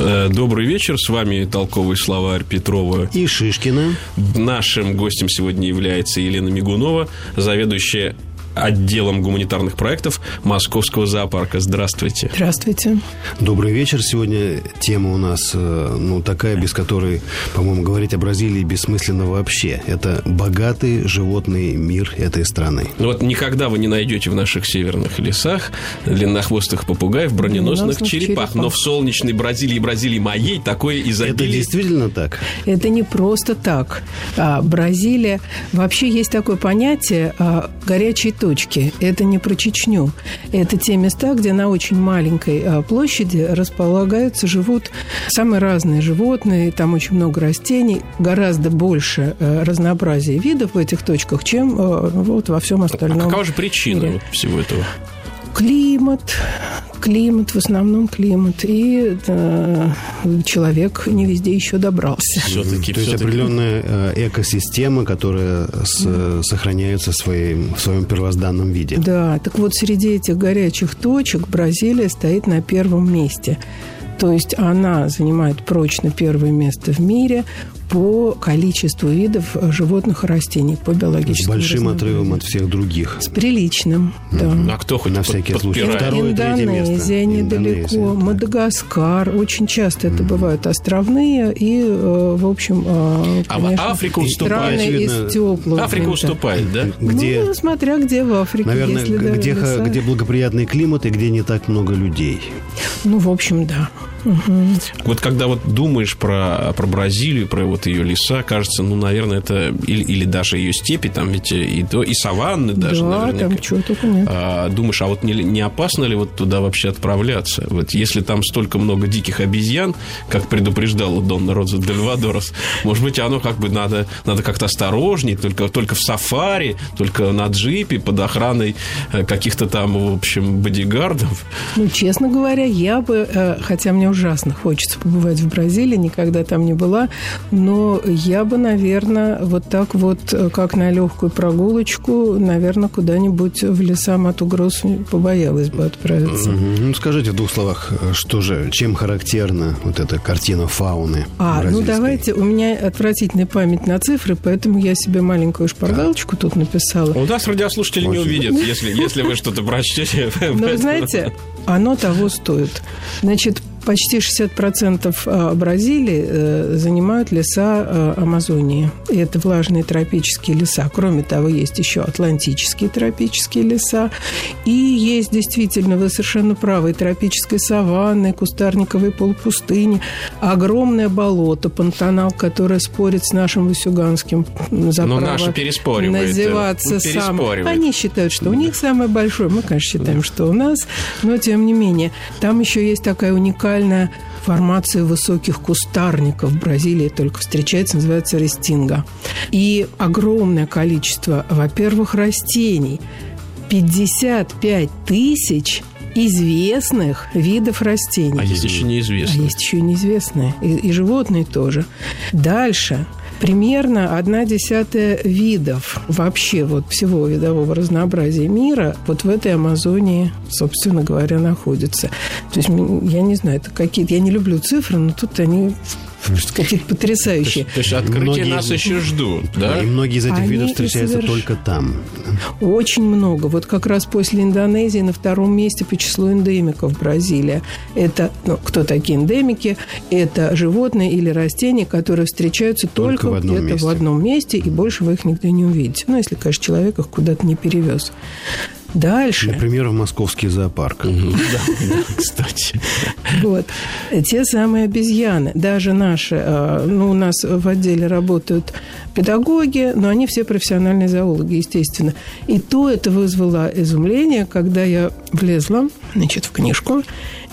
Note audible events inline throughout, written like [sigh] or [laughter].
Добрый вечер, с вами толковый словарь Петрова. И Шишкина. Нашим гостем сегодня является Елена Мигунова, заведующая отделом гуманитарных проектов Московского зоопарка. Здравствуйте. Здравствуйте. Добрый вечер. Сегодня тема у нас, э, ну, такая, без которой, по-моему, говорить о Бразилии бессмысленно вообще. Это богатый животный мир этой страны. Ну вот никогда вы не найдете в наших северных лесах длиннохвостых попугаев, броненосных Броненосных черепах. черепах. Но в солнечной Бразилии, Бразилии моей, такое Это изобилие... действительно так? Это не просто так. А, Бразилия... Вообще есть такое понятие а, горячие точки. Это не про Чечню. Это те места, где на очень маленькой а, площади располагаются, живут самые разные животные. Там очень много растений. Гораздо больше а, разнообразия видов в этих точках, чем а, вот во всем А остальном. какова же причина мире. всего этого? Климат, климат, в основном климат. И э, человек не везде еще добрался. Все-таки, То есть определенная э, экосистема, которая с- сохраняется в своем, в своем первозданном виде. Да, так вот среди этих горячих точек Бразилия стоит на первом месте. То есть она занимает прочно первое место в мире по количеству видов э, животных и растений, по С биологическому большим отрывом от всех других. С приличным, да. А кто хоть На всякий случай. Второе. Индонезия недалеко, Индонезия, так. Мадагаскар. Очень часто это бывают островные и, э, в общем, э, А конечно, Африка уступает. страны Очевидно, из теплого. Африка климата. уступает, да? Где, Ну, смотря где в Африке. наверное, если, да, где, где благоприятный климат и где не так много людей. Ну, в общем, да. Мгм. Вот когда вот думаешь про, про Бразилию, про вот ее леса, кажется, ну, наверное, это или, или даже ее степи, там ведь и, то, и саванны даже, да, наверняка. там чего только нет. А, думаешь, а вот не, не опасно ли вот туда вообще отправляться? Вот если там столько много диких обезьян, как предупреждал Донна Роза Дель Вадорос, может быть, оно как бы надо, надо как-то осторожней, только, только в сафари, только на джипе, под охраной э, каких-то там, в общем, бодигардов. Ну, честно говоря, я бы, э, хотя мне ужасно хочется побывать в Бразилии, никогда там не была, но я бы, наверное, вот так вот, э, как на легкую прогулочку, наверное, куда-нибудь в леса Мату-Гросс побоялась бы отправиться. Ну, скажите в двух словах, что же, чем характерна вот эта картина фауны А, ну давайте, у меня отвратительная память на цифры, поэтому я себе маленькую шпаргалочку тут написала. У нас радиослушатели не увидят, если, если вы что-то прочтете. Но вы знаете, оно того стоит. Значит, почти 60% а, Бразилии э, занимают леса э, Амазонии. И это влажные тропические леса. Кроме того, есть еще атлантические тропические леса. И есть действительно, вы совершенно правы, тропической саванны, кустарниковой полупустыни, огромное болото, пантанал, которое спорит с нашим Васюганским за Но право наши переспоривает. называться Ну, сам. переспоривает. Они считают, что у них самое большое. Мы, конечно, считаем, что у нас. Но, тем не менее, там еще есть такая уникальная формация высоких кустарников. В Бразилии только встречается, называется рестинга. И огромное количество, во-первых, растений. 55 тысяч известных видов растений. А есть еще А неизвестно. есть еще неизвестные. И, и животные тоже. Дальше. Примерно одна десятая видов вообще вот всего видового разнообразия мира вот в этой Амазонии, собственно говоря, находится. То есть, я не знаю, это какие-то... Я не люблю цифры, но тут они какие-то потрясающие. То есть открытия Многие- нас еще ждут, да? И многие из этих Они видов встречаются соверш- только там. Очень много. Вот как раз после Индонезии на втором месте по числу эндемиков Бразилия. Это, ну, кто такие эндемики? Это животные или растения, которые встречаются Только только, где-то месте. в одном месте, и больше вы их нигде не увидите. Ну, если, конечно, человек их куда-то не перевез. Дальше. Например, в московский зоопарк. [laughs] Кстати. Вот. Те самые обезьяны. Даже наши, э, ну, у нас в отделе работают педагоги, но они все профессиональные зоологи, естественно. И то это вызвало изумление, когда я влезла, значит, в книжку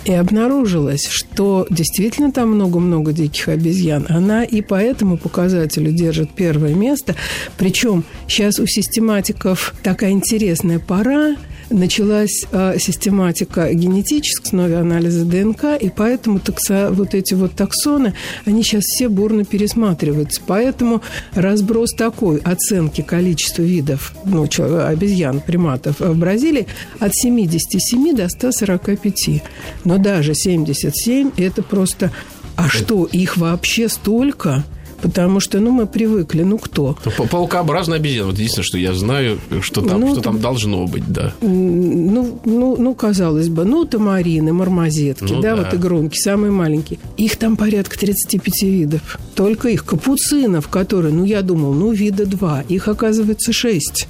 и обнаружилось, что действительно там много-много диких обезьян. Она и по этому показателю держит первое место. Причем сейчас у систематиков такая интересная пора, началась э, систематика генетическая, основе анализа ДНК, и поэтому такса, вот эти вот таксоны, они сейчас все бурно пересматриваются. Поэтому разброс такой оценки количества видов ну, обезьян, приматов в Бразилии от 77 до 145. Но даже 77 – это просто... А что, их вообще столько? Потому что, ну, мы привыкли, ну, кто? Ну, паукообразная обезьяна. Вот единственное, что я знаю, что там, ну, что там должно быть, да. Ну, ну, ну, казалось бы, ну, тамарины, мармозетки, ну, да, да, вот игрунки, самые маленькие. Их там порядка 35 видов. Только их капуцинов, которые, ну, я думал, ну, вида два. Их, оказывается, шесть.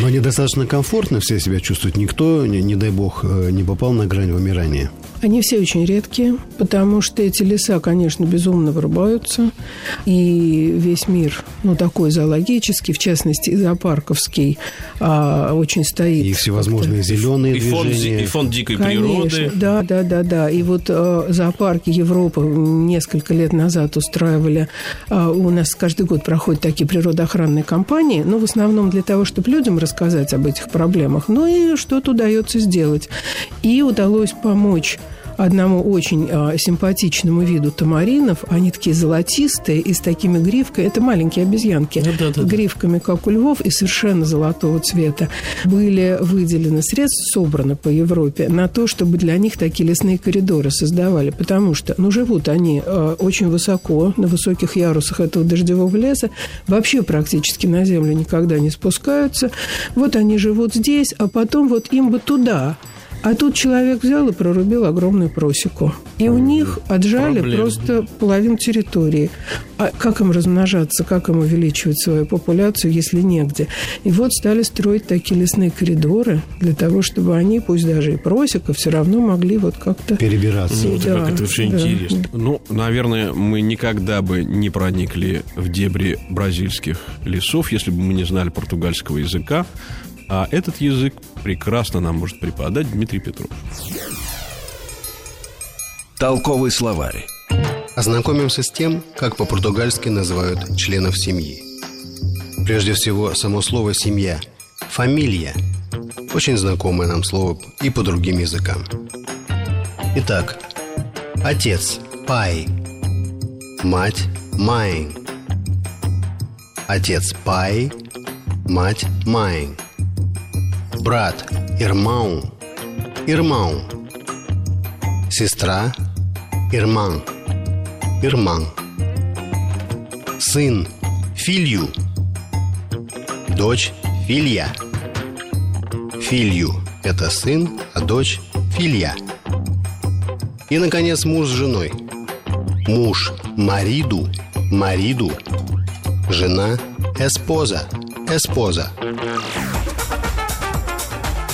Но они достаточно комфортно все себя чувствуют. Никто, не, не дай бог, э, не попал на грань вымирания. Они все очень редкие, потому что эти леса, конечно, безумно вырубаются. И весь мир, ну, такой зоологический, в частности, зоопарковский, а, очень стоит. И всевозможные зеленые и движения. Фонд, и фонд дикой конечно, природы. Да, да, да, да. И вот а, зоопарки Европы несколько лет назад устраивали. А, у нас каждый год проходят такие природоохранные кампании, но в основном для того, чтобы людям рассказать об этих проблемах. Ну и что-то удается сделать. И удалось помочь одному очень э, симпатичному виду тамаринов. Они такие золотистые и с такими гривками. Это маленькие обезьянки. Да, да, да. Гривками, как у львов, и совершенно золотого цвета. Были выделены средства, собраны по Европе, на то, чтобы для них такие лесные коридоры создавали. Потому что, ну, живут они э, очень высоко, на высоких ярусах этого дождевого леса. Вообще практически на землю никогда не спускаются. Вот они живут здесь, а потом вот им бы туда, а тут человек взял и прорубил огромную просеку. И у них отжали Проблем. просто половину территории. А как им размножаться, как им увеличивать свою популяцию, если негде? И вот стали строить такие лесные коридоры для того, чтобы они, пусть даже и просека, все равно могли вот как-то... Перебираться. Ну, да, как это вообще да. интересно. Ну, наверное, мы никогда бы не проникли в дебри бразильских лесов, если бы мы не знали португальского языка. А этот язык прекрасно нам может преподать Дмитрий Петров. Толковый словарь. Ознакомимся с тем, как по-португальски называют членов семьи. Прежде всего, само слово «семья» – «фамилия» – очень знакомое нам слово и по другим языкам. Итак, отец – «pai», мать – «mãe», отец – «pai», мать – «mãe», брат, irmão, irmão. Сестра, irmã, irmã. Сын, filho. Дочь, filha. Филью – это сын, а дочь – филья. И, наконец, муж с женой. Муж – мариду, мариду. Жена – эспоза, эспоза.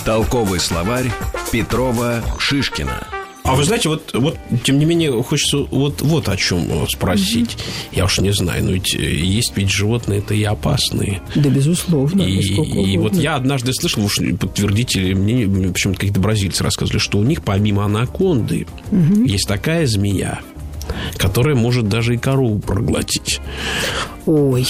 Толковый словарь Петрова Шишкина. А вы знаете, вот, вот тем не менее, хочется вот, вот о чем спросить. mm Я уж не знаю, но ведь э, есть ведь животные это и опасные. Да, безусловно. И, и вот я однажды слышал, уж подтвердите мне, почему-то какие-то бразильцы рассказывали, что у них помимо анаконды mm есть такая змея, которая может даже и корову проглотить. Ой.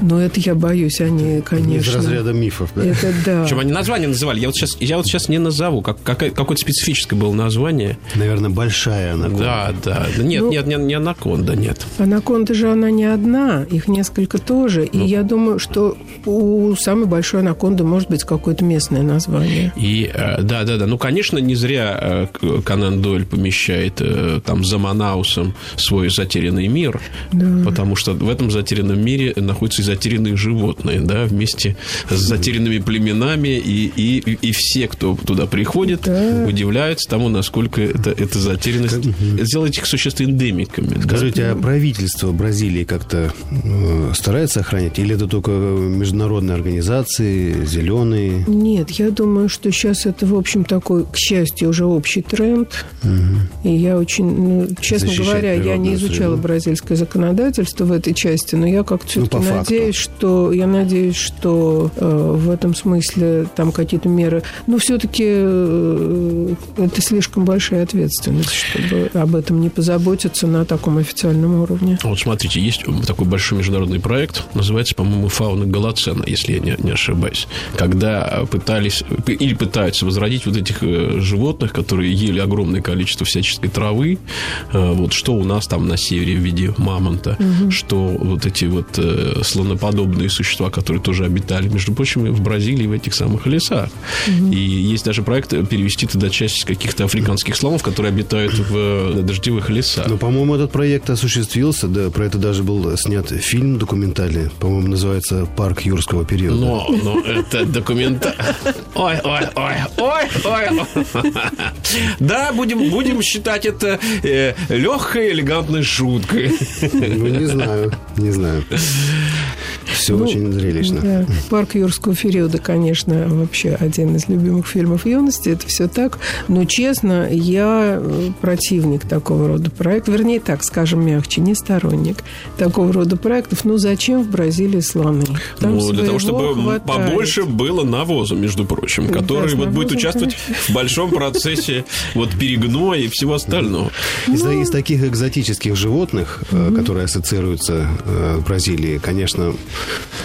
Но это я боюсь, они, конечно... Из разряда мифов, да? Это да. Причем они название называли. Я вот сейчас, я вот сейчас не назову. Как, как, какое-то специфическое было название. Наверное, большая анаконда. Да, да. Нет, ну, нет, не, не анаконда, нет. Анаконда же она не одна. Их несколько тоже. Ну. И я думаю, что у самой большой анаконды может быть какое-то местное название. И э, да, да, да. Ну, конечно, не зря э, Канан Дойль помещает э, там за Манаусом свой затерянный мир. Да. Потому что в этом затерянном мире находится затерянные животные, да, вместе с затерянными племенами, и, и, и все, кто туда приходит, да. удивляются тому, насколько это, эта затерянность сделать их существ эндемиками. Скажите, да? а правительство Бразилии как-то э, старается охранять, или это только международные организации, зеленые? Нет, я думаю, что сейчас это, в общем, такой, к счастью, уже общий тренд. Угу. И я очень, ну, честно Защищать говоря, я не изучала среду. бразильское законодательство в этой части, но я как-то ну, все-таки надеюсь, надеюсь, что я надеюсь, что э, в этом смысле там какие-то меры. Но все-таки э, это слишком большая ответственность, чтобы об этом не позаботиться на таком официальном уровне. Вот смотрите, есть такой большой международный проект, называется, по-моему, «Фауна Голоцена», если я не, не ошибаюсь, когда пытались или пытаются возродить вот этих э, животных, которые ели огромное количество всяческой травы, э, вот что у нас там на севере в виде мамонта, угу. что вот эти вот э, слоноподобные существа, которые тоже обитали, между прочим, в Бразилии в этих самых лесах. Угу. И есть даже проект перевести туда часть каких-то африканских слонов, которые обитают в дождевых лесах. Ну, по-моему, этот проект осуществился, да, про это даже был снят фильм документальный, по-моему, называется «Парк юрского периода». Но, но это документ... Ой, ой, ой, ой, ой. Да, будем, будем считать это э, легкой, элегантной шуткой. Ну, не знаю, не знаю. Все ну, очень зрелищно. Да. Парк юрского периода, конечно, вообще один из любимых фильмов юности. Это все так. Но, честно, я э, противник такого рода проектов. Вернее, так, скажем мягче, не сторонник такого рода проектов. Ну, зачем в Бразилии слоны? Там ну, для того, чтобы хватает. побольше было навоза, между прочим, который да, вот будет участвовать конечно. в большом процессе вот перегноя и всего остального. Из, ну... из таких экзотических животных, mm которые ассоциируются в Бразилии, конечно,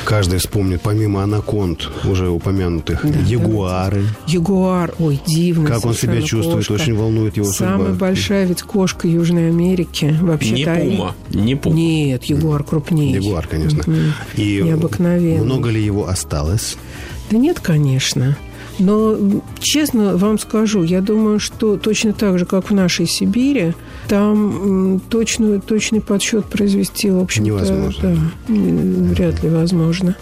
Каждый вспомнит, помимо анаконд, уже упомянутых, да, ягуары. Да. Ягуар, ой, дивно. Как он себя чувствует, кошка. очень волнует его Самая судьба. большая ведь кошка Южной Америки. Вообще не пума, не пума. Нет, ягуар крупнее. Ягуар, конечно. И Необыкновенно. много ли его осталось? Да нет, конечно. Но, честно вам скажу, я думаю, что точно так же, как в нашей Сибири, там точный, точный подсчет произвести, в общем Невозможно. Да, вряд ли возможно.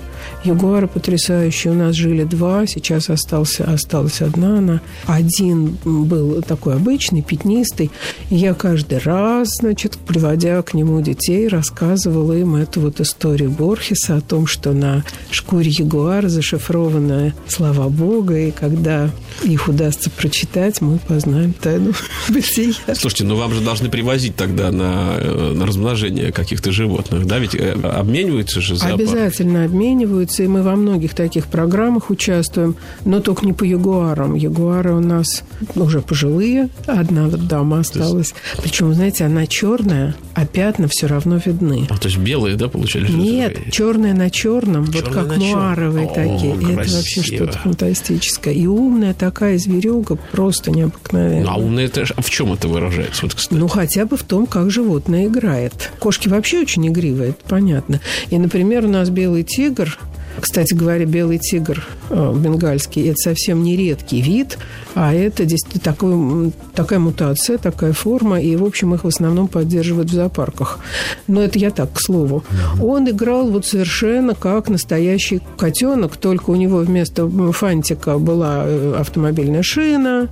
Ягуары потрясающие. У нас жили два, сейчас остался, осталась одна она. Один был такой обычный, пятнистый. И я каждый раз, значит, приводя к нему детей, рассказывала им эту вот историю Борхеса о том, что на шкуре ягуара зашифрованная слова Бога, и когда их удастся прочитать, мы познаем тайну [laughs] бытия. Слушайте, ну вам же должны привозить тогда на, э, на размножение каких-то животных, да? Ведь э, обмениваются же зоопарк. Обязательно обмениваются реализуется, и мы во многих таких программах участвуем, но только не по ягуарам. Ягуары у нас уже пожилые, одна вот дама осталась. Есть... Причем, знаете, она черная, а пятна все равно видны. А, то есть белые, да, получали? Нет, черные на черном, черные вот как муаровые такие. О, это вообще что-то фантастическое. И умная такая зверюга, просто необыкновенная. Ну, а умная это а в чем это выражается? Вот, кстати. Ну, хотя бы в том, как животное играет. Кошки вообще очень игривые, это понятно. И, например, у нас белый тигр, кстати говоря, белый тигр э, бенгальский – это совсем не редкий вид, а это действительно такой, такая мутация, такая форма, и, в общем, их в основном поддерживают в зоопарках. Но это я так, к слову. Он играл вот совершенно как настоящий котенок, только у него вместо фантика была э, автомобильная шина,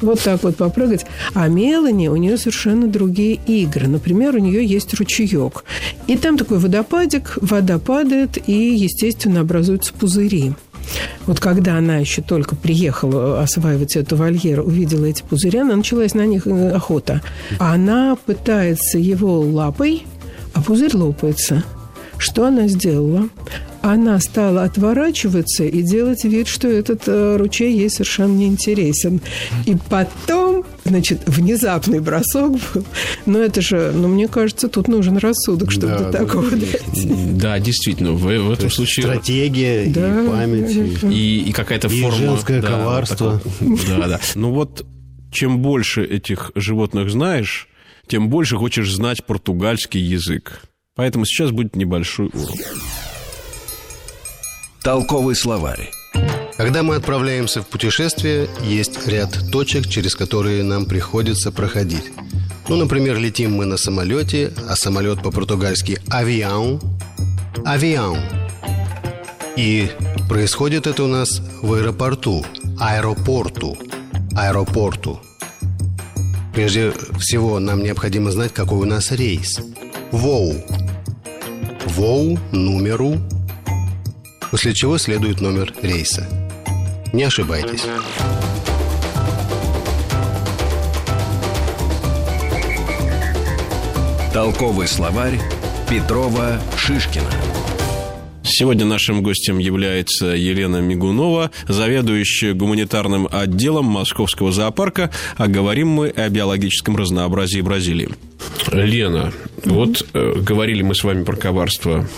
вот так вот попрыгать. А Мелани, у нее совершенно другие игры. Например, у нее есть ручеек. И там такой водопадик, вода падает, и, естественно, образуются пузыри. Вот когда она еще только приехала осваивать эту вольеру, увидела эти пузыри, она началась на них э, охота. Она пытается его лапой, а пузырь лопается. Что она сделала? Она стала отворачиваться и делать вид, что этот э, ручей ей совершенно не интересен. И потом, значит, внезапный бросок был. Но это же, ну, мне кажется, тут нужен рассудок, чтобы да, до такого дойти. Да, действительно, в, в этом случае... Стратегия да, и память. И, и какая-то и форма... женское да, коварство. да, да. Ну вот, чем больше этих животных знаешь, тем больше хочешь знать португальский язык. Поэтому сейчас будет небольшой урок. Толковый словарь. Когда мы отправляемся в путешествие, есть ряд точек, через которые нам приходится проходить. Ну, например, летим мы на самолете, а самолет по-португальски «авиão», «авиão». И происходит это у нас в аэропорту, аэропорту, аэропорту. Прежде всего, нам необходимо знать, какой у нас рейс. ВОУ ВОУ номеру, после чего следует номер рейса. Не ошибайтесь. Толковый словарь Петрова Шишкина. Сегодня нашим гостем является Елена Мигунова, заведующая гуманитарным отделом Московского зоопарка, а говорим мы о биологическом разнообразии Бразилии. Лена, mm-hmm. вот э, говорили мы с вами про коварство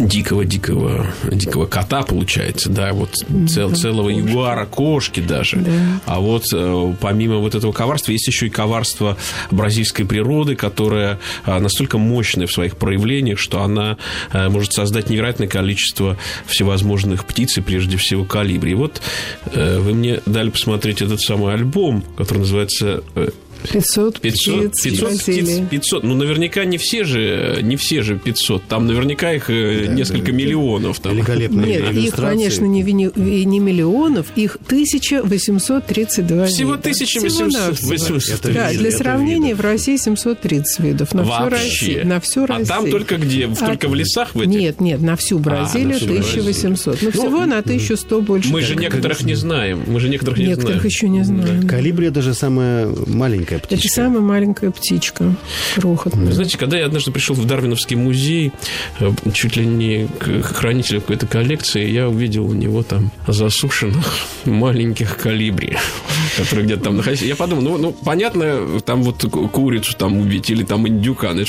дикого-дикого дикого кота, получается, да, вот цел, целого ягуара, кошки даже. Да. А вот э, помимо вот этого коварства есть еще и коварство бразильской природы, которая э, настолько мощная в своих проявлениях, что она э, может создать невероятное количество всевозможных птиц и прежде всего калибри. И вот вы мне дали посмотреть этот самый альбом, который называется 500, 500 птиц 500 птиц, 500. Ну, наверняка не все же, не все же 500. Там наверняка их э, да, несколько да, миллионов. Там. Великолепные Нет, их, конечно, не, не, не миллионов, их 1832 Всего 1832. Да, для сравнения, в России 730 видов. На всю Россию. На всю Россию. А там только где? А, только в лесах в этих? Нет, нет, на всю Бразилию а, на всю 1800. Ну, всего на 1100 больше. Мы же некоторых не знаем. Мы же некоторых не знаем. Некоторых еще не знаем. Калибри это же самая маленькая маленькая птичка. Это самая маленькая птичка, крохотная. Знаете, когда я однажды пришел в Дарвиновский музей, э, чуть ли не к хранителю какой-то коллекции, я увидел у него там засушенных [laughs] маленьких калибри, [laughs] которые где-то там находились. Я подумал, ну, ну понятно, там вот курицу там убить или там индюка, но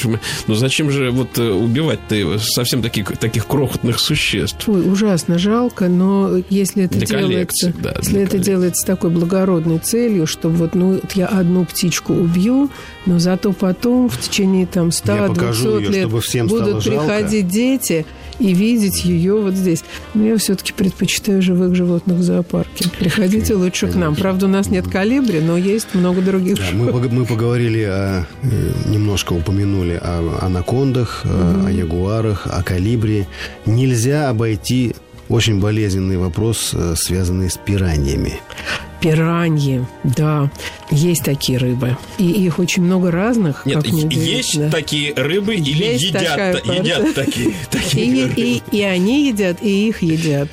ну, зачем же вот э, убивать-то совсем таких, таких крохотных существ? Ой, ужасно жалко, но если это Для делается, да, если это делается с такой благородной целью, чтобы вот, ну, я одну птичку птичку убью, но зато потом в течение там 100-200 лет будут приходить дети и видеть ее вот здесь. Но я все-таки предпочитаю живых животных в зоопарке. Приходите лучше к нам. Правда, у нас нет калибри, но есть много других. Да, мы, мы поговорили, о, э, немножко упомянули о анакондах, mm-hmm. о ягуарах, о калибре. Нельзя обойти очень болезненный вопрос, э, связанный с пираньями. Пираньи, да, есть такие рыбы. И их очень много разных. Нет, есть да. такие рыбы или есть едят, едят такие, такие и, рыбы? И, и они едят, и их едят.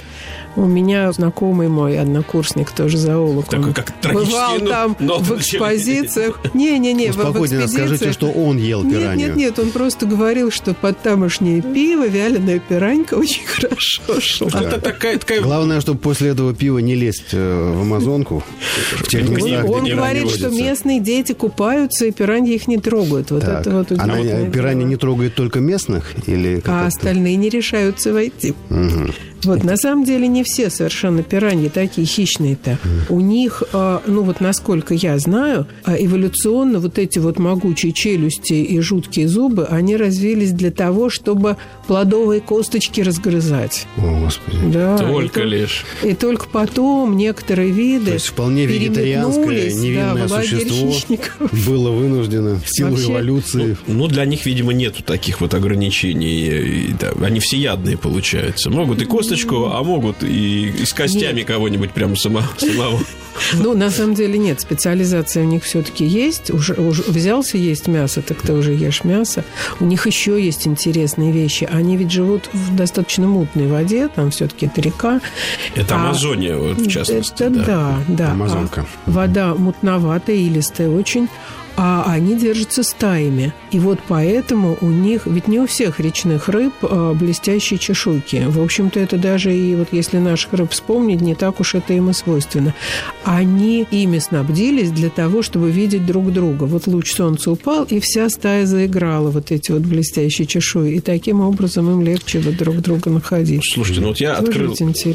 У меня знакомый мой однокурсник, тоже зоолог. Такой, как бывал ну, там но, в экспозициях. Не-не-не, в, в скажите, что он ел пиранью. Нет, нет, нет, он просто говорил, что под тамошнее пиво вяленая пиранька очень [laughs] хорошо шла. Да. Такая, такая... Главное, чтобы после этого пива не лезть э, в Амазонку, [laughs] в тех местах, Он, он говорит, что местные дети купаются, и пираньи их не трогают. Вот так. это вот Она пираньи не трогает только местных? Или а остальные не решаются войти. Угу. Вот, на самом деле не все совершенно пираньи такие хищные-то. У них, а, ну вот насколько я знаю, а, эволюционно вот эти вот могучие челюсти и жуткие зубы, они развились для того, чтобы плодовые косточки разгрызать. О, Господи. Да, только и лишь. И только потом некоторые виды То есть вполне вегетарианское, невинное да, существо хищников. [laughs] было вынуждено в силу Вообще, эволюции. Ну, ну, для них, видимо, нету таких вот ограничений. Да, они всеядные, получаются. Могут и косточки косточку, а могут и, и с костями кого-нибудь прям само, самого. Ну, на самом деле нет, специализация у них все-таки есть. Уже, уже взялся есть мясо, так ты уже ешь мясо. У них еще есть интересные вещи. Они ведь живут в достаточно мутной воде, там все-таки это река. Это а, Амазония, вот, в частности. Это да, да. да. Амазонка. А вода мутноватая, илистая очень а они держатся стаями. И вот поэтому у них, ведь не у всех речных рыб а, блестящие чешуйки. В общем-то, это даже и вот если наших рыб вспомнить, не так уж это им и свойственно. Они ими снабдились для того, чтобы видеть друг друга. Вот луч солнца упал, и вся стая заиграла вот эти вот блестящие чешуи. И таким образом им легче вот друг друга находить. Слушайте, ну вот я открыл,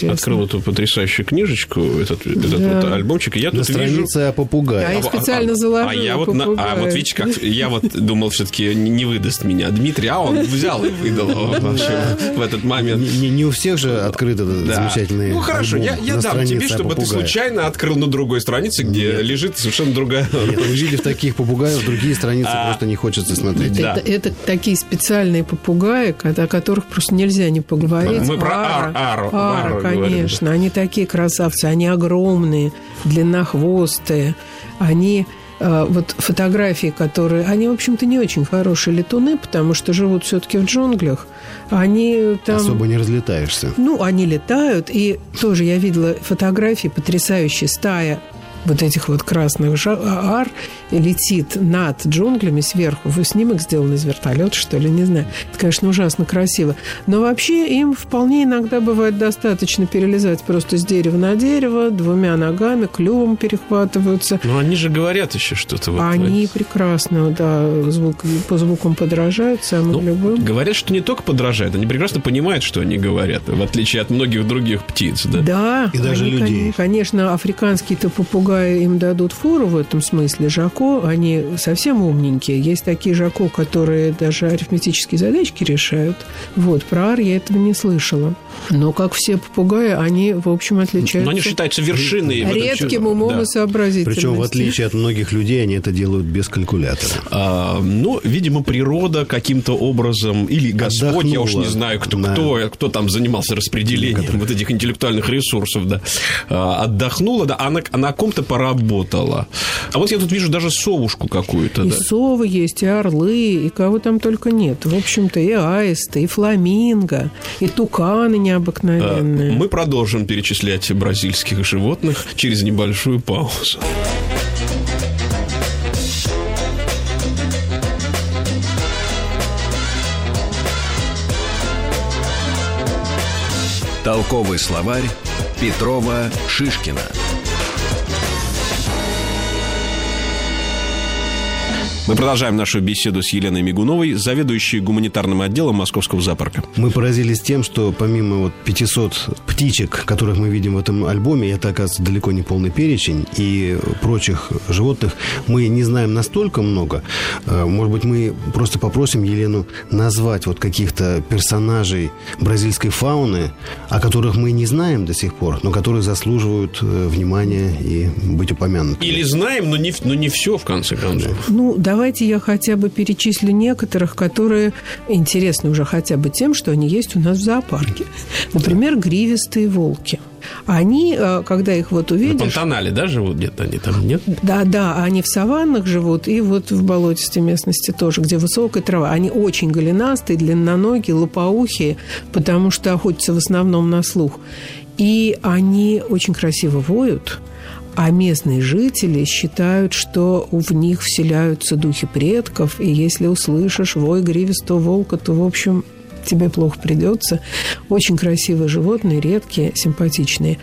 открыл эту потрясающую книжечку, этот, этот да. вот альбомчик, и я тут вижу... о попугае. А я специально заложил а, а я вот на, а вот видите, как я вот думал, все-таки не выдаст меня Дмитрий, а он взял и выдал в этот момент. Не, не у всех же открыт этот да. замечательный Ну хорошо, я, я дам тебе, чтобы ты случайно открыл на другой странице, где Нет. лежит совершенно другая. Нет, увидев таких попугаев, другие страницы а, просто не хочется смотреть. Да. Это, это такие специальные попугаи, о которых просто нельзя не поговорить. Мы про Ара, Ару, Ара, Ару конечно. Говорим. Они такие красавцы, они огромные, длиннохвостые, они вот фотографии, которые... Они, в общем-то, не очень хорошие летуны, потому что живут все-таки в джунглях. Они там... Особо не разлетаешься. Ну, они летают. И тоже я видела фотографии потрясающие. Стая вот этих вот красных ар и летит над джунглями сверху. Вы снимок сделан из вертолета, что ли, не знаю. Это, конечно, ужасно красиво. Но вообще им вполне иногда бывает достаточно перелезать просто с дерева на дерево, двумя ногами, клювом перехватываются. Но они же говорят еще что-то. Вот они прекрасно, да, звук, по звукам подражают самым ну, любым. Говорят, что не только подражают, они прекрасно понимают, что они говорят, в отличие от многих других птиц. Да, да и даже они, людей. Конечно, африканские-то попугаи им дадут фору в этом смысле. Жако, они совсем умненькие. Есть такие жако, которые даже арифметические задачки решают. Вот, про ар я этого не слышала. Но, как все попугаи, они, в общем, отличаются... Но они считаются вершиной. Редким умом да. и сообразительностью. Причем, в отличие от многих людей, они это делают без калькулятора. А, ну, видимо, природа каким-то образом, или Господь, Отдохнула. я уж не знаю, кто, да. кто, кто там занимался распределением Некоторые. вот этих интеллектуальных ресурсов, да, а, отдохнула, да, она, она о ком-то поработала. А вот я тут вижу даже совушку какую-то. И да. совы есть, и орлы, и кого там только нет. В общем-то, и аисты, и фламинго, и туканы необыкновенные. А, мы продолжим перечислять бразильских животных через небольшую паузу. Толковый словарь Петрова Шишкина. Мы продолжаем нашу беседу с Еленой Мигуновой, заведующей гуманитарным отделом Московского зоопарка. Мы поразились тем, что помимо вот 500 птичек, которых мы видим в этом альбоме, это, оказывается, далеко не полный перечень, и прочих животных мы не знаем настолько много. Э, может быть, мы просто попросим Елену назвать вот каких-то персонажей бразильской фауны, о которых мы не знаем до сих пор, но которые заслуживают э, внимания и быть упомянуты. Или знаем, но не, но не все, в конце концов. Ну, да, Давайте я хотя бы перечислю некоторых, которые интересны уже хотя бы тем, что они есть у нас в зоопарке. Например, гривистые волки. Они, э, когда их вот увидишь... На Пантанале, да, живут где-то они там, нет? Да, да, они в саваннах живут, и вот в болотистой местности тоже, где высокая трава. Они очень голенастые, длинноногие, лопоухие, потому что охотятся в основном на слух. И они очень красиво воют, а местные жители считают, что в них вселяются духи предков, и если услышишь вой гривистого волка, то, в общем, тебе плохо придется. Очень красивые животные, редкие, симпатичные.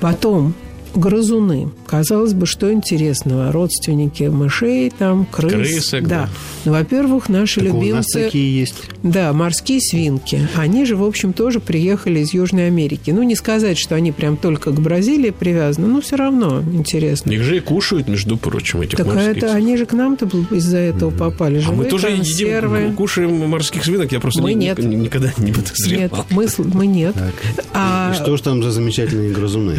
Потом грызуны. Казалось бы, что интересного? Родственники мышей, там, крыс. Крысок, да. да. Ну, во-первых, наши так любимцы... У нас такие есть. Да, морские свинки. Они же, в общем, тоже приехали из Южной Америки. Ну, не сказать, что они прям только к Бразилии привязаны, но все равно интересно. Их же и кушают, между прочим, этих так морских. это они же к нам-то из-за этого попали. Живые а мы тоже консервы. едим, кушаем морских свинок, я просто мы не, нет. никогда не подозревал. Нет, мы, мы нет. Так. А... И что же там за замечательные грызуны?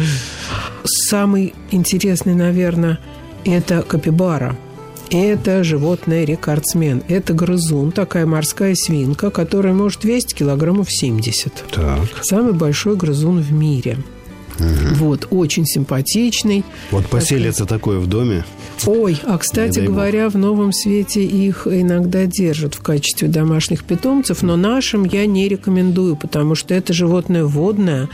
Самый интересный, наверное, это капибара. Это животное-рекордсмен. Это грызун, такая морская свинка, которая может весить килограммов 70. Так. Самый большой грызун в мире. Угу. Вот, очень симпатичный. Вот поселится такой, такое в доме. Ой, а кстати говоря, в новом свете их иногда держат в качестве домашних питомцев, но нашим я не рекомендую, потому что это животное водное,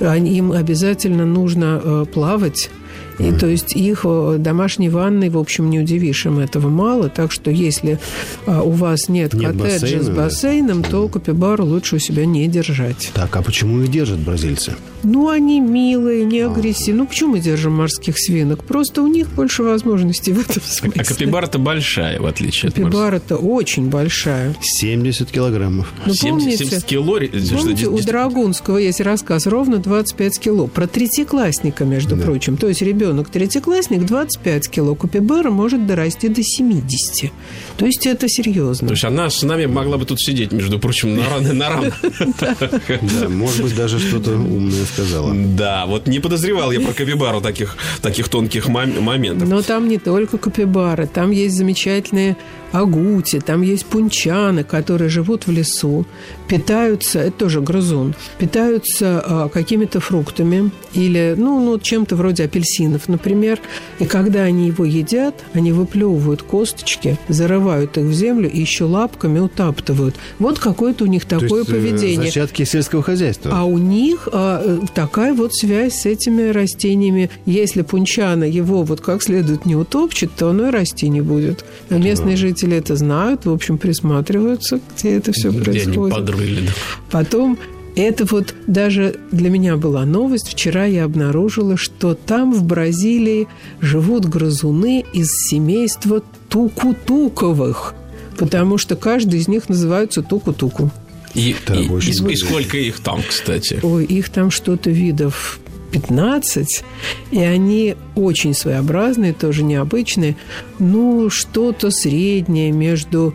им обязательно нужно э, плавать и то есть их э, домашней ванной, в общем, не удивишь, им этого мало. Так что если а, у вас нет, нет коттеджа бассейна, с бассейном, да? то капибару лучше у себя не держать. Так, а почему их держат бразильцы? Ну, они милые, не а. агрессивные. Ну, почему мы держим морских свинок? Просто у них больше возможностей в этом смысле. А капибара-то большая, в отличие от Капибара-то очень большая. 70 килограммов. Ну, 70, помните, 70 кило? Помните, у Драгунского есть рассказ ровно 25 кило. Про третьеклассника, между да. прочим. То есть ребенок третьеклассник 25 кило, купибара может дорасти до 70. То есть это серьезно. То есть она с нами могла бы тут сидеть, между прочим, на раны на ран. [laughs] Да, может быть, даже что-то умное сказала. Да, вот не подозревал я про капибару таких, таких тонких моментов. Но там не только капибары, там есть замечательные агути, там есть пунчаны, которые живут в лесу, питаются, это тоже грызун, питаются а, какими-то фруктами или, ну, ну, чем-то вроде апельсинов, например. И когда они его едят, они выплевывают косточки, зарывают их в землю и еще лапками утаптывают. Вот какое-то у них такое То есть, э, поведение. Зачатки сельского хозяйства. А у них а, э, такая вот связь с этими растениями. Если пунчана его вот как следует не утопчет, то оно и расти не будет. А местные жители это знают, в общем, присматриваются, где это все Где они происходит. подрыли. да. Потом это вот даже для меня была новость. Вчера я обнаружила, что там, в Бразилии, живут грызуны из семейства тукутуковых, потому что каждый из них называется туку-туку. И, и- и- и сколько их там, кстати? Ой, их там что-то видов 15, и они очень своеобразные, тоже необычные. Ну, что-то среднее между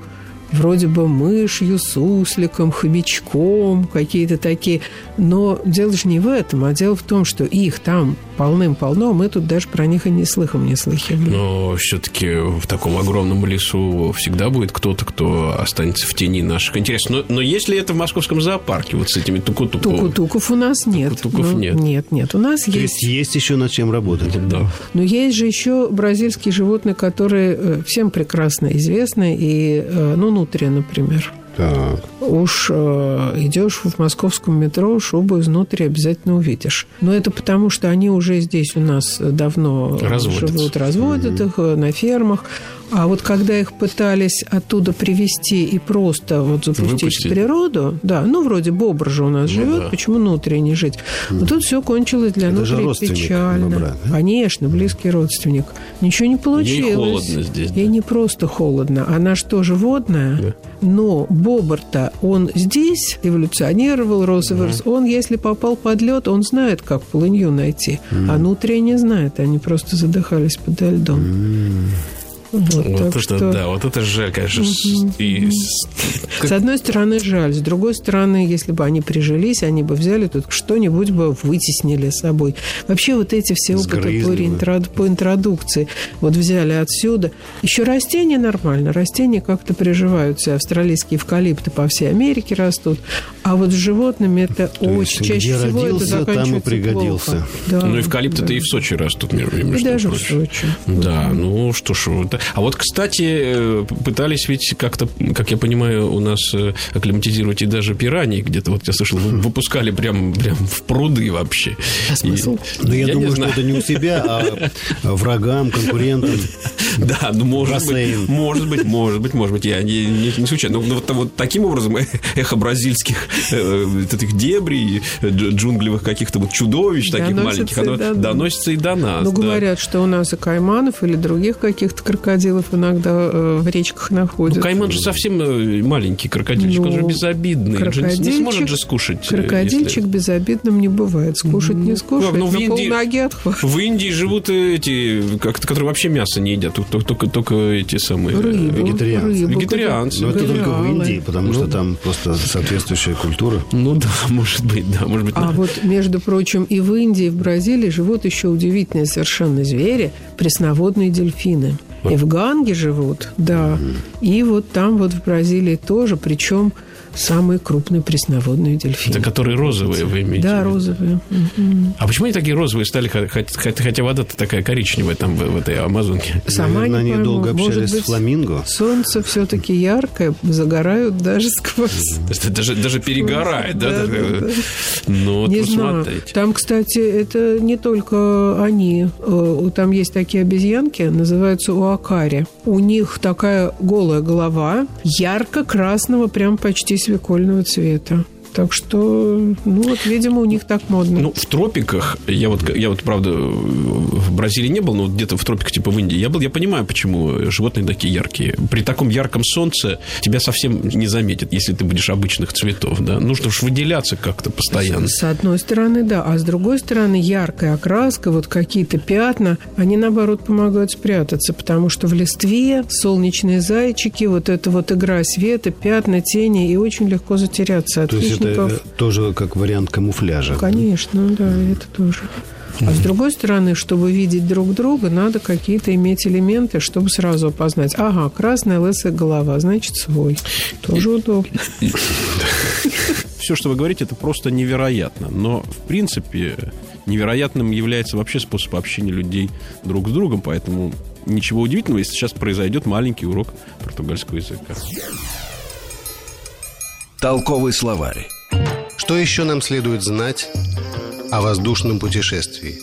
вроде бы мышью, сусликом, хомячком, какие-то такие. Но дело же не в этом, а дело в том, что их там полным-полно, мы тут даже про них и не слыхом не слыхивали. Но все-таки в таком огромном лесу всегда будет кто-то, кто останется в тени наших интересов. Но, но есть ли это в московском зоопарке вот с этими туку-туку? Туку-туков у нас нет. Туку-туков Ну, нет. Нет, нет. У нас То есть есть еще над чем работать. Да. Но есть же еще бразильские животные, которые э, всем прекрасно известны, и, э, ну, нутрия, например. Так. Уж э, идешь в московском метро, шубу изнутри обязательно увидишь. Но это потому, что они уже здесь у нас давно Разводятся. живут, разводят их э, на фермах. А вот когда их пытались оттуда привезти и просто вот запустить Выпустить. в природу, да, ну, вроде бобр же у нас Ну живет, да. почему внутри не жить? Вот тут все кончилось для родственник печально. бобра, да? Конечно, близкий родственник. Ничего не получилось. холодно здесь, да. Ей не просто холодно. Она что водная? Да. Но бобр-то, он здесь эволюционировал, и вырос. Он, если попал под лед, он знает, как полынью найти. А нутрия не знает. Они просто задыхались подо льдом. Вот, Вот это, что- да, вот это жаль, конечно. с- и с- одной стороны, жаль. С другой стороны, если бы они прижились, они бы взяли тут что-нибудь бы вытеснили с собой. Вообще вот эти все опыты по, реинтро- по интродукции вот взяли отсюда. Еще растения нормально. Растения как-то приживаются. Австралийские эвкалипты по всей Америке растут. А вот с животными это То есть, очень... Чаще где всего родился, это там и пригодился. плохо. Да, Ну, эвкалипты-то да. и в Сочи растут, между, между И даже в прочим. Сочи. Да, ну что ж. вот. А вот, кстати, э, пытались ведь как-то, как я понимаю, у нас э, акклиматизировать и даже пираний где-то, вот я слышал, вы- [laughs] выпускали прям, прям в пруды вообще. А смысл? И- Но я, не думаю, что знаю. это не у себя, а врагам, конкурентам. [laughs] Да, ну может Бассейн. быть, может быть, может быть, может быть, я не, не, не случайно. Но вот, вот таким образом эхо бразильских э, этих дебрей, э, дж- джунглевых каких-то вот чудовищ таких маленьких, оно до доносится и до нас. Ну, да. говорят, что у нас и кайманов или других каких-то крокодилов иногда э, в речках находят. Ну, кайман же совсем э, маленький крокодильчик, он же Ну, безобидный. Он же не- не крокодильчик- сможет же скушать. э, Крокодильчик если- безобидным не бывает. Скушать не скушает, как, ну, но в Индии- полноги отхватит. В Индии живут эти, как которые вообще мясо не едят, только, только, только эти самые... Рыбу, вегетарианцы. рыбу, Вегетарианцы. Но это только в. Индии, потому что там просто соответствующая культура. Ну да, [laughs] может быть, да, может быть. А да. вот, между прочим, и в Индии, и в Бразилии живут еще удивительные совершенно звери, пресноводные дельфины. И в Ганге живут, да. И вот там вот в Бразилии тоже, причем самые крупные пресноводные дельфины. Это которые розовые вы имеете? Да, в виду? розовые. А почему они такие розовые стали, хотя, вода-то такая коричневая там в, в этой Амазонке? Сама Наверное, не они пойму. долго Может общались быть, с фламинго. Солнце все-таки яркое, загорают даже сквозь. Даже, даже перегорает, да? Ну, вот Не знаю. посмотрите. Там, кстати, это не только они. Э, Там есть такие обезьянки, называются уакари. У них такая голая голова, ярко-красного, прям почти свекольного цвета. Так что, ну вот, видимо, у них так модно. Ну, в тропиках, я вот, я вот, правда, в Бразилии не был, но вот где-то в тропиках, типа в Индии, я был, я понимаю, почему животные такие яркие. При таком ярком солнце тебя совсем не заметят, если ты будешь обычных цветов, да. Нужно уж выделяться как-то постоянно. С одной стороны, да. А с другой стороны, яркая окраска, вот какие-то пятна, они, наоборот, помогают спрятаться, потому что в листве солнечные зайчики, вот эта вот игра света, пятна, тени, и очень легко затеряться от То есть это тоже как вариант камуфляжа. Конечно, да, это тоже. А с другой стороны, чтобы видеть друг друга, надо какие-то иметь элементы, чтобы сразу опознать. Ага, красная лысая голова, значит, свой. Тоже удобно. Все, что вы говорите, это просто невероятно. Но, в принципе, невероятным является вообще способ общения людей друг с другом, поэтому ничего удивительного, если сейчас произойдет маленький урок португальского языка. Толковый словарь. Что еще нам следует знать о воздушном путешествии?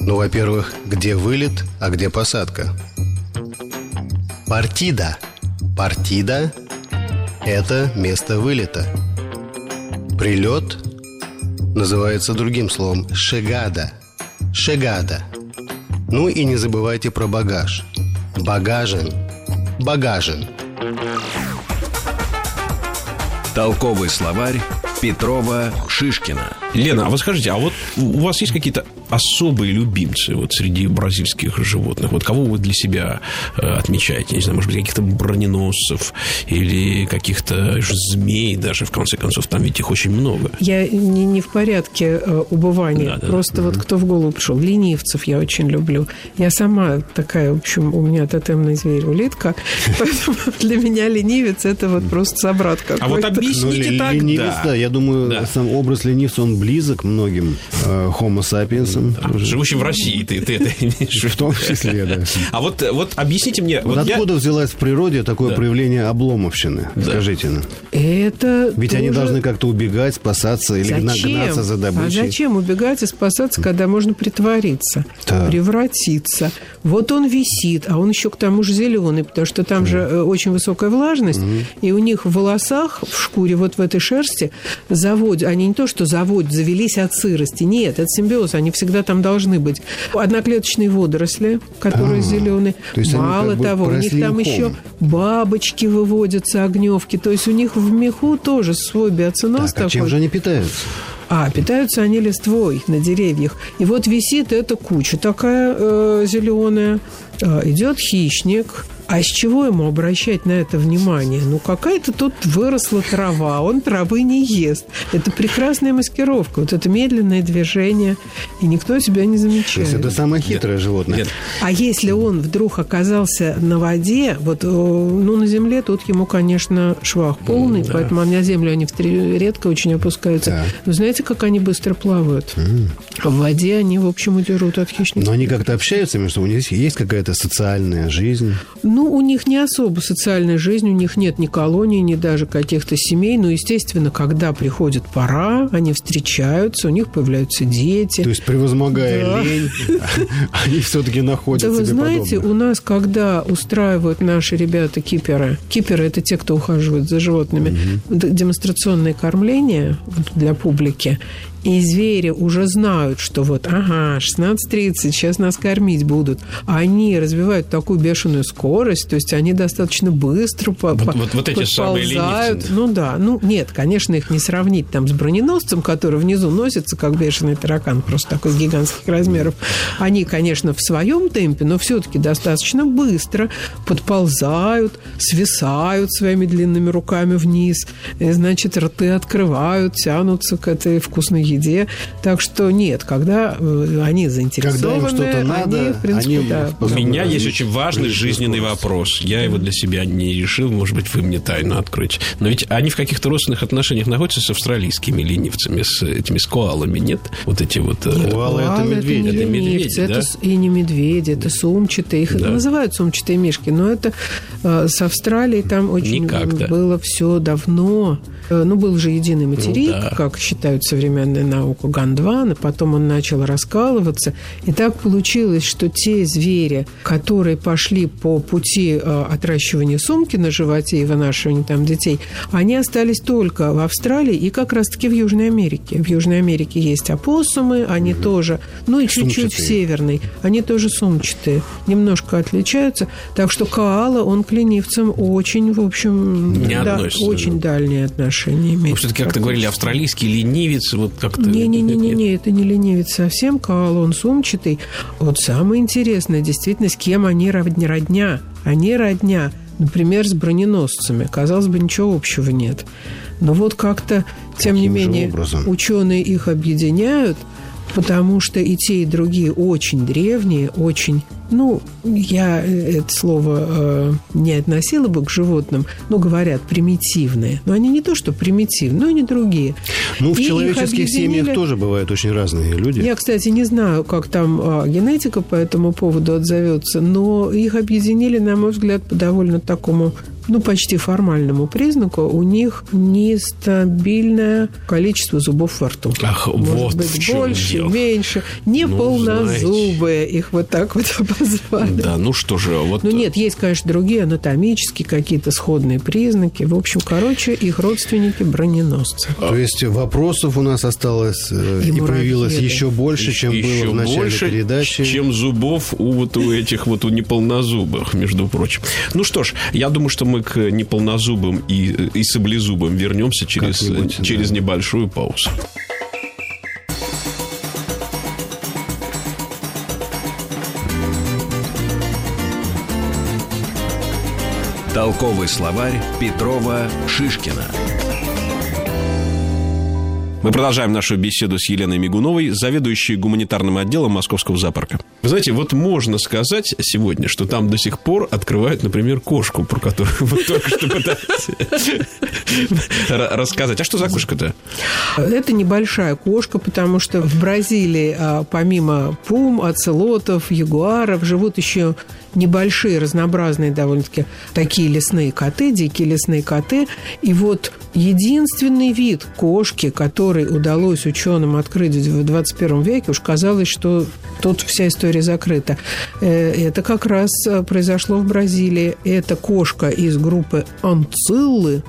Ну, во-первых, где вылет, а где посадка? Партида. Партида – это место вылета. Прилет называется другим словом «шегада». «Шегада». Ну и не забывайте про багаж. Багажен. Багажен. Толковый словарь Петрова Шишкина. Лена, а вы скажите, а вот у вас есть какие-то особые любимцы вот среди бразильских животных? Вот кого вы для себя э, отмечаете? Не знаю, может быть, каких-то броненосцев или каких-то змей даже, в конце концов, там ведь их очень много. Я не, не в порядке э, убывания, Да, да. просто вот кто в голову пришел. Ленивцев я очень люблю. Я сама такая, в общем, у меня тотемный зверь улитка, [laughs] поэтому для меня ленивец это вот просто собрат какой-то. А вот Ну, объясните ли- тогда. ленивец, да, я думаю, Да. сам образ ленивца, он близок многим э, homo sapiensам. тоже. Живущим в России, ты, ты это имеешь в В том числе, да. А вот, вот объясните мне... Вот вот я- откуда взялась в природе такое Да. проявление обломовщины? Скажите нам. Это Ведь они тоже- должны как-то убегать, спасаться или Зачем? гнаться за А добычей. зачем убегать и спасаться, когда можно притвориться, Так. превратиться? Вот он висит, а он еще к тому же зеленый, потому что там же э, очень высокая влажность, и у них в волосах, в шкуре, вот в этой шерсти, заводят, они не то что заводят, завелись от сырости, нет, это симбиоз, они всегда там должны быть. Одноклеточные водоросли, которые А, зеленые. то есть Мало как бы того, у них там еще бабочки выводятся, огневки, то есть у них в меху тоже свой биоценоз Так, а чем такой. же они питаются? А, питаются они листвой на деревьях. И вот висит эта куча такая зеленая. идет хищник. А с чего ему обращать на это внимание? Ну, какая-то тут выросла трава, он травы не ест. Это прекрасная маскировка, вот это медленное движение, и никто тебя не То замечает. есть это самое хитрое животное. Нет, А если он вдруг оказался на воде, вот, э, ну, на земле тут ему, конечно, швах полный, поэтому на землю они редко очень опускаются. Так. Но знаете, как они быстро плавают? А в воде они, в общем, удерут от хищников. Но они как-то общаются между собой, у них есть какая-то социальная жизнь. Ну, у них не особо социальная жизнь, у них нет ни колонии, ни даже каких-то семей. Но, естественно, когда приходит пора, они встречаются, у них появляются дети. То есть, превозмогая Да. лень, [laughs] они все-таки находят Да вы знаете, у нас, когда устраивают наши ребята киперы, киперы – это те, кто ухаживает за животными, демонстрационное кормление для публики, и звери уже знают, что вот, ага, 16.30, сейчас нас кормить будут. Они развивают такую бешеную скорость, то есть они достаточно быстро по, Вот- по- вот- вот эти самые ленивцы. Ну да, ну нет, конечно, их не сравнить там с броненосцем, который внизу носится, как бешеный таракан, просто такой гигантских размеров. Они, конечно, в своем темпе, но все-таки достаточно быстро подползают, свисают своими длинными руками вниз, и, значит, рты открывают, тянутся к этой вкусной еде. Так что нет, когда э, они заинтересованы, Когда им что-то надо, они, в принципе, они да. У меня есть развить очень важный жизненный вопрос. Я его для себя не решил. Может быть, вы мне тайну откроете. Но ведь они в каких-то родственных отношениях находятся с австралийскими ленивцами, с этими с коалами, нет? Вот эти вот... э, Коалы это медведи. Это, медведи, ленивцы, да? это с- и не медведи, это сумчатые. Их Да. называют сумчатые мишки, но это э, с Австралией там очень Никак, да. было все давно. Ну, был же единый материк, да. как считают современная наука, Гондвана, потом он начал раскалываться. И так получилось, что те звери, которые пошли по пути э, отращивания сумки на животе и вынашивания там детей, они остались только в Австралии и как раз-таки в Южной Америке. В Южной Америке есть опоссумы, они тоже, ну и чуть-чуть в северной, они тоже сумчатые, немножко отличаются. Так что Коала, он к ленивцам очень, в общем, Не да, относится, очень дальние отношения имеет. Все-таки как-то говорили, австралийский ленивец, вот как-то... Не-не-не-не, это не ленивец совсем, он сумчатый. Вот самое интересное, действительно, с кем они родня. Они родня, например, с броненосцами. Казалось бы, ничего общего нет. Но вот как-то Тем Каким не менее, образом? ученые их объединяют, потому что и те, и другие очень древние, очень... Ну, я э, это слово э, не относила бы к животным, но говорят примитивные. Но они не то, что примитивные, но они другие. Ну, в И их человеческих семьях объединили- тоже бывают очень разные люди. Я, кстати, не знаю, как там а, генетика по этому поводу отзовется, но их объединили, на мой взгляд, по довольно такому ну, почти формальному признаку, у них нестабильное количество зубов во рту. Ах, Может вот быть, больше, дело. меньше. Не Ну, полнозубые, их вот так вот обозвали. Да, ну что же, вот... Ну нет, есть, конечно, другие анатомические какие-то сходные признаки. В общем, короче, их родственники броненосцы. То есть вопросов у нас осталось э, И и, появилось еще больше, чем Еще было в начале больше, передачи. чем зубов у вот у этих вот у неполнозубых, между прочим. Ну что ж, я думаю, что мы к неполнозубым и, и саблезубым вернемся через, Как-нибудь, да. через небольшую паузу. Толковый словарь Петрова Шишкина. Мы продолжаем нашу беседу с Еленой Мигуновой, заведующей гуманитарным отделом Московского зоопарка. Вы знаете, вот можно сказать сегодня, что там до сих пор открывают, например, кошку, про которую вы только что пытались ра- рассказать. А что за кошка-то? Это небольшая кошка, потому что в Бразилии а, помимо пум, оцелотов, ягуаров живут еще небольшие, разнообразные довольно-таки такие лесные коты, дикие лесные коты. И вот единственный вид кошки, который удалось ученым открыть в 21 веке, уж казалось, что тут вся история закрыта. Э, Это как раз э, произошло в Бразилии. Это кошка из группы анциллы,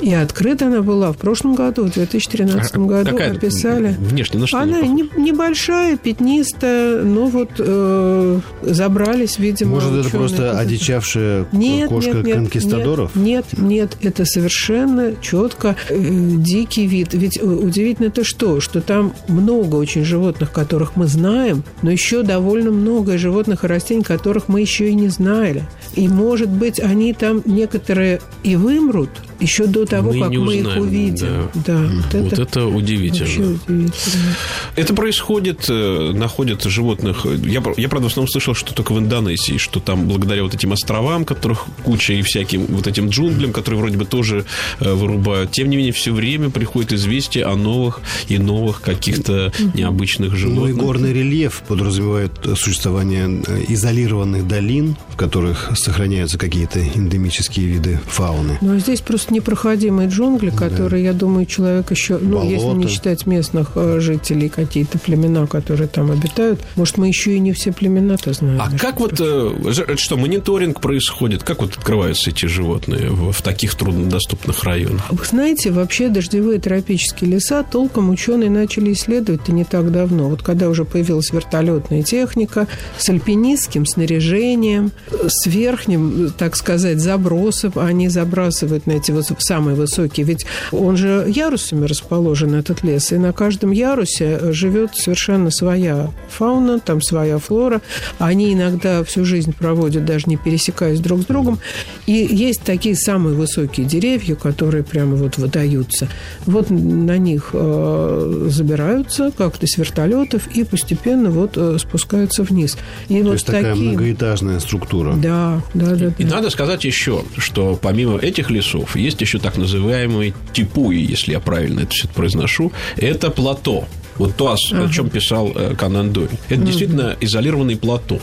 и открыта она была в прошлом году, в 2013 году. Какая описали. Внешне на что Она не- небольшая, пятнистая, но вот э, забрались, видимо, Может, это просто одичавшая Нет, кошка нет, нет, конкистадоров? Нет, нет, нет, это совершенно четко э, дикий вид. Ведь э, удивительно то что, что там много очень животных, которых мы знаем, но еще довольно много животных и растений, которых мы еще и не знали. И, может быть, они там некоторые и вымрут еще до того, Мы как не мы их узнаем, увидим. Да, вот Вот это, это вообще удивительно. удивительно. Это происходит, э, находят животных. Я, пр- я, правда, в основном слышал, что только в Индонезии, что там благодаря вот этим островам, которых куча, и всяким вот этим джунглям, которые вроде бы тоже э, вырубают. Тем не менее, все время приходит известие о новых и новых каких-то необычных Ну и животных. горный рельеф подразумевает э, существование э, изолированных долин, в которых сохраняются какие-то эндемические виды фауны. Ну, а здесь просто непроходимые джунгли, которые, я думаю, человек еще... Ну, если не считать местных э, жителей, какие-то племена, которые там обитают, может, мы еще и не все племена-то знаем. А как вот, э, что, мониторинг происходит? Как вот открываются эти животные в, в таких труднодоступных районах? Вы знаете, вообще дождевые тропические леса толком ученые начали исследовать-то не так давно. Вот когда уже появилась вертолетная техника с альпинистским снаряжением, с верхним, так сказать, забросом, они забрасывают на эти вот самые высокие. Ведь он же ярусами расположен, этот лес, и на каждом ярусе живет совершенно своя фауна, там своя флора. Они иногда всю жизнь проводят, даже не пересекаясь друг с другом. И есть такие самые высокие деревья, которые прямо вот выдаются. Вот на них э, забираются как-то с вертолетов и постепенно вот э, спускаются вниз. И То вот есть такая такие... многоэтажная структура. Да, да, да. И да. надо сказать еще, что помимо этих лесов есть еще так называемые типуи, если я правильно это все произношу. Это плато. Вот то, о, с- о чем писал э, Конан Дойль. Это действительно изолированный плато.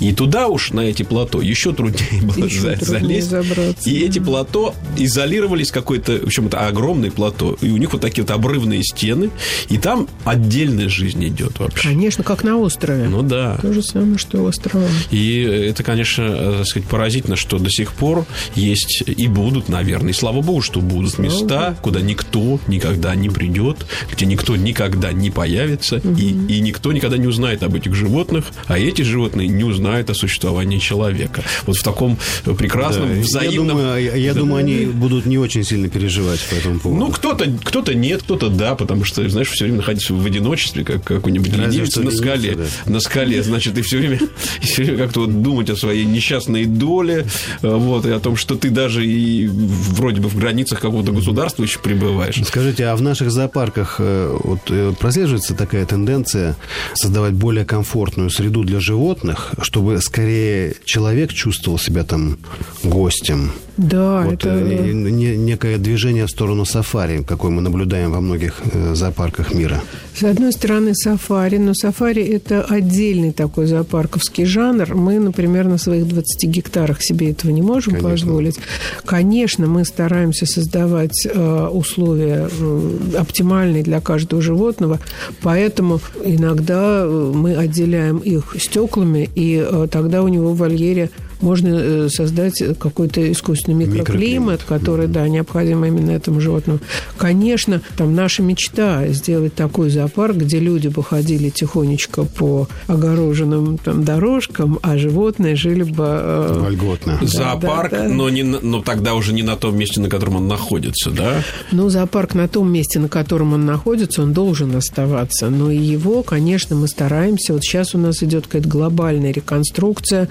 И туда уж, на эти плато, еще труднее было Еще за- труднее залезть. забраться, И эти плато изолировались какой-то, в общем, это огромное плато. И у них вот такие вот обрывные стены. И там отдельная жизнь идет вообще. Конечно, как на острове. Ну да. То же самое, что у острова. И это, конечно, э, так сказать, поразительно, что до сих пор есть и будут, наверное, и слава богу, что будут места, куда никто никогда не придет, где никто никогда не появится, угу. и, и никто никогда не узнает об этих животных, а эти животные не узнают о существовании человека. Вот в таком прекрасном, да, взаимном... Я думаю, я, да, думаю они будут не очень сильно переживать по этому поводу. Ну, кто-то, кто-то нет, кто-то да, потому что, знаешь, все время находиться в одиночестве, как какой-нибудь ленивец на скале. Да. На скале, значит, и все время, [laughs] и все время как-то вот думать о своей несчастной доле, э, вот, и о том, что ты даже и вроде бы в границах какого-то государства еще пребываешь. Скажите, а в наших зоопарках э, вот, э, прослеживается такая тенденция создавать более комфортную среду для животных, чтобы скорее человек чувствовал себя там гостем? Да, вот, это... Не, некое движение в сторону сафари, какое мы наблюдаем во многих зоопарках мира. С одной стороны, сафари, но сафари – это отдельный такой зоопарковский жанр. Мы, например, на своих 20 гектарах себе этого не можем Конечно. позволить. Конечно, мы стараемся создавать э, условия э, оптимальные для каждого животного, поэтому иногда э, мы отделяем их стеклами, и тогда у него в вольере можно э, создать какой-то искусственный микроклимат, микроклимат. который, да, необходим именно этому животному. Конечно, там наша мечта сделать такой зоопарк, где люди бы ходили тихонечко по огороженным там дорожкам, а животные жили бы... Э, Вольготно. Да, зоопарк, да, да. но, не, но тогда уже не на том месте, на котором он находится, да? Ну, зоопарк на том месте, на котором он находится, он должен оставаться. Но и его, конечно, мы стараемся. Вот сейчас у нас идет какая-то глобальная реконструкция,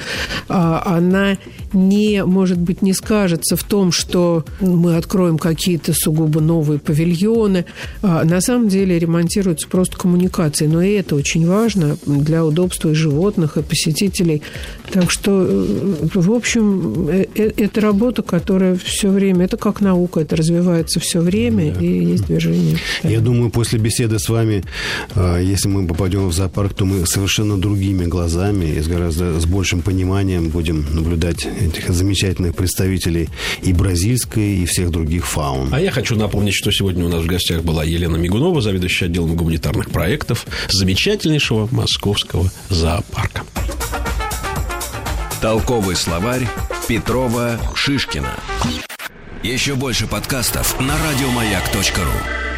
а, а она не, может быть, не скажется в том, что мы откроем какие-то сугубо новые павильоны. А на самом деле ремонтируются просто коммуникации. Но и это очень важно для удобства и животных, и посетителей. Так что, э, в общем, э, э, это работа, которая все время, это как наука, это развивается все время, да. и есть движение. Я думаю, после беседы с вами, а, если мы попадем в зоопарк, то мы совершенно другими глазами и с гораздо с большим пониманием будем наблюдать этих замечательных представителей и бразильской, и всех других фаун. А я хочу напомнить, что сегодня у нас в гостях была Елена Мигунова, заведующая отделом гуманитарных проектов замечательнейшего московского зоопарка. Толковый словарь Петрова Шишкина. Еще больше подкастов на радиомаяк.ру.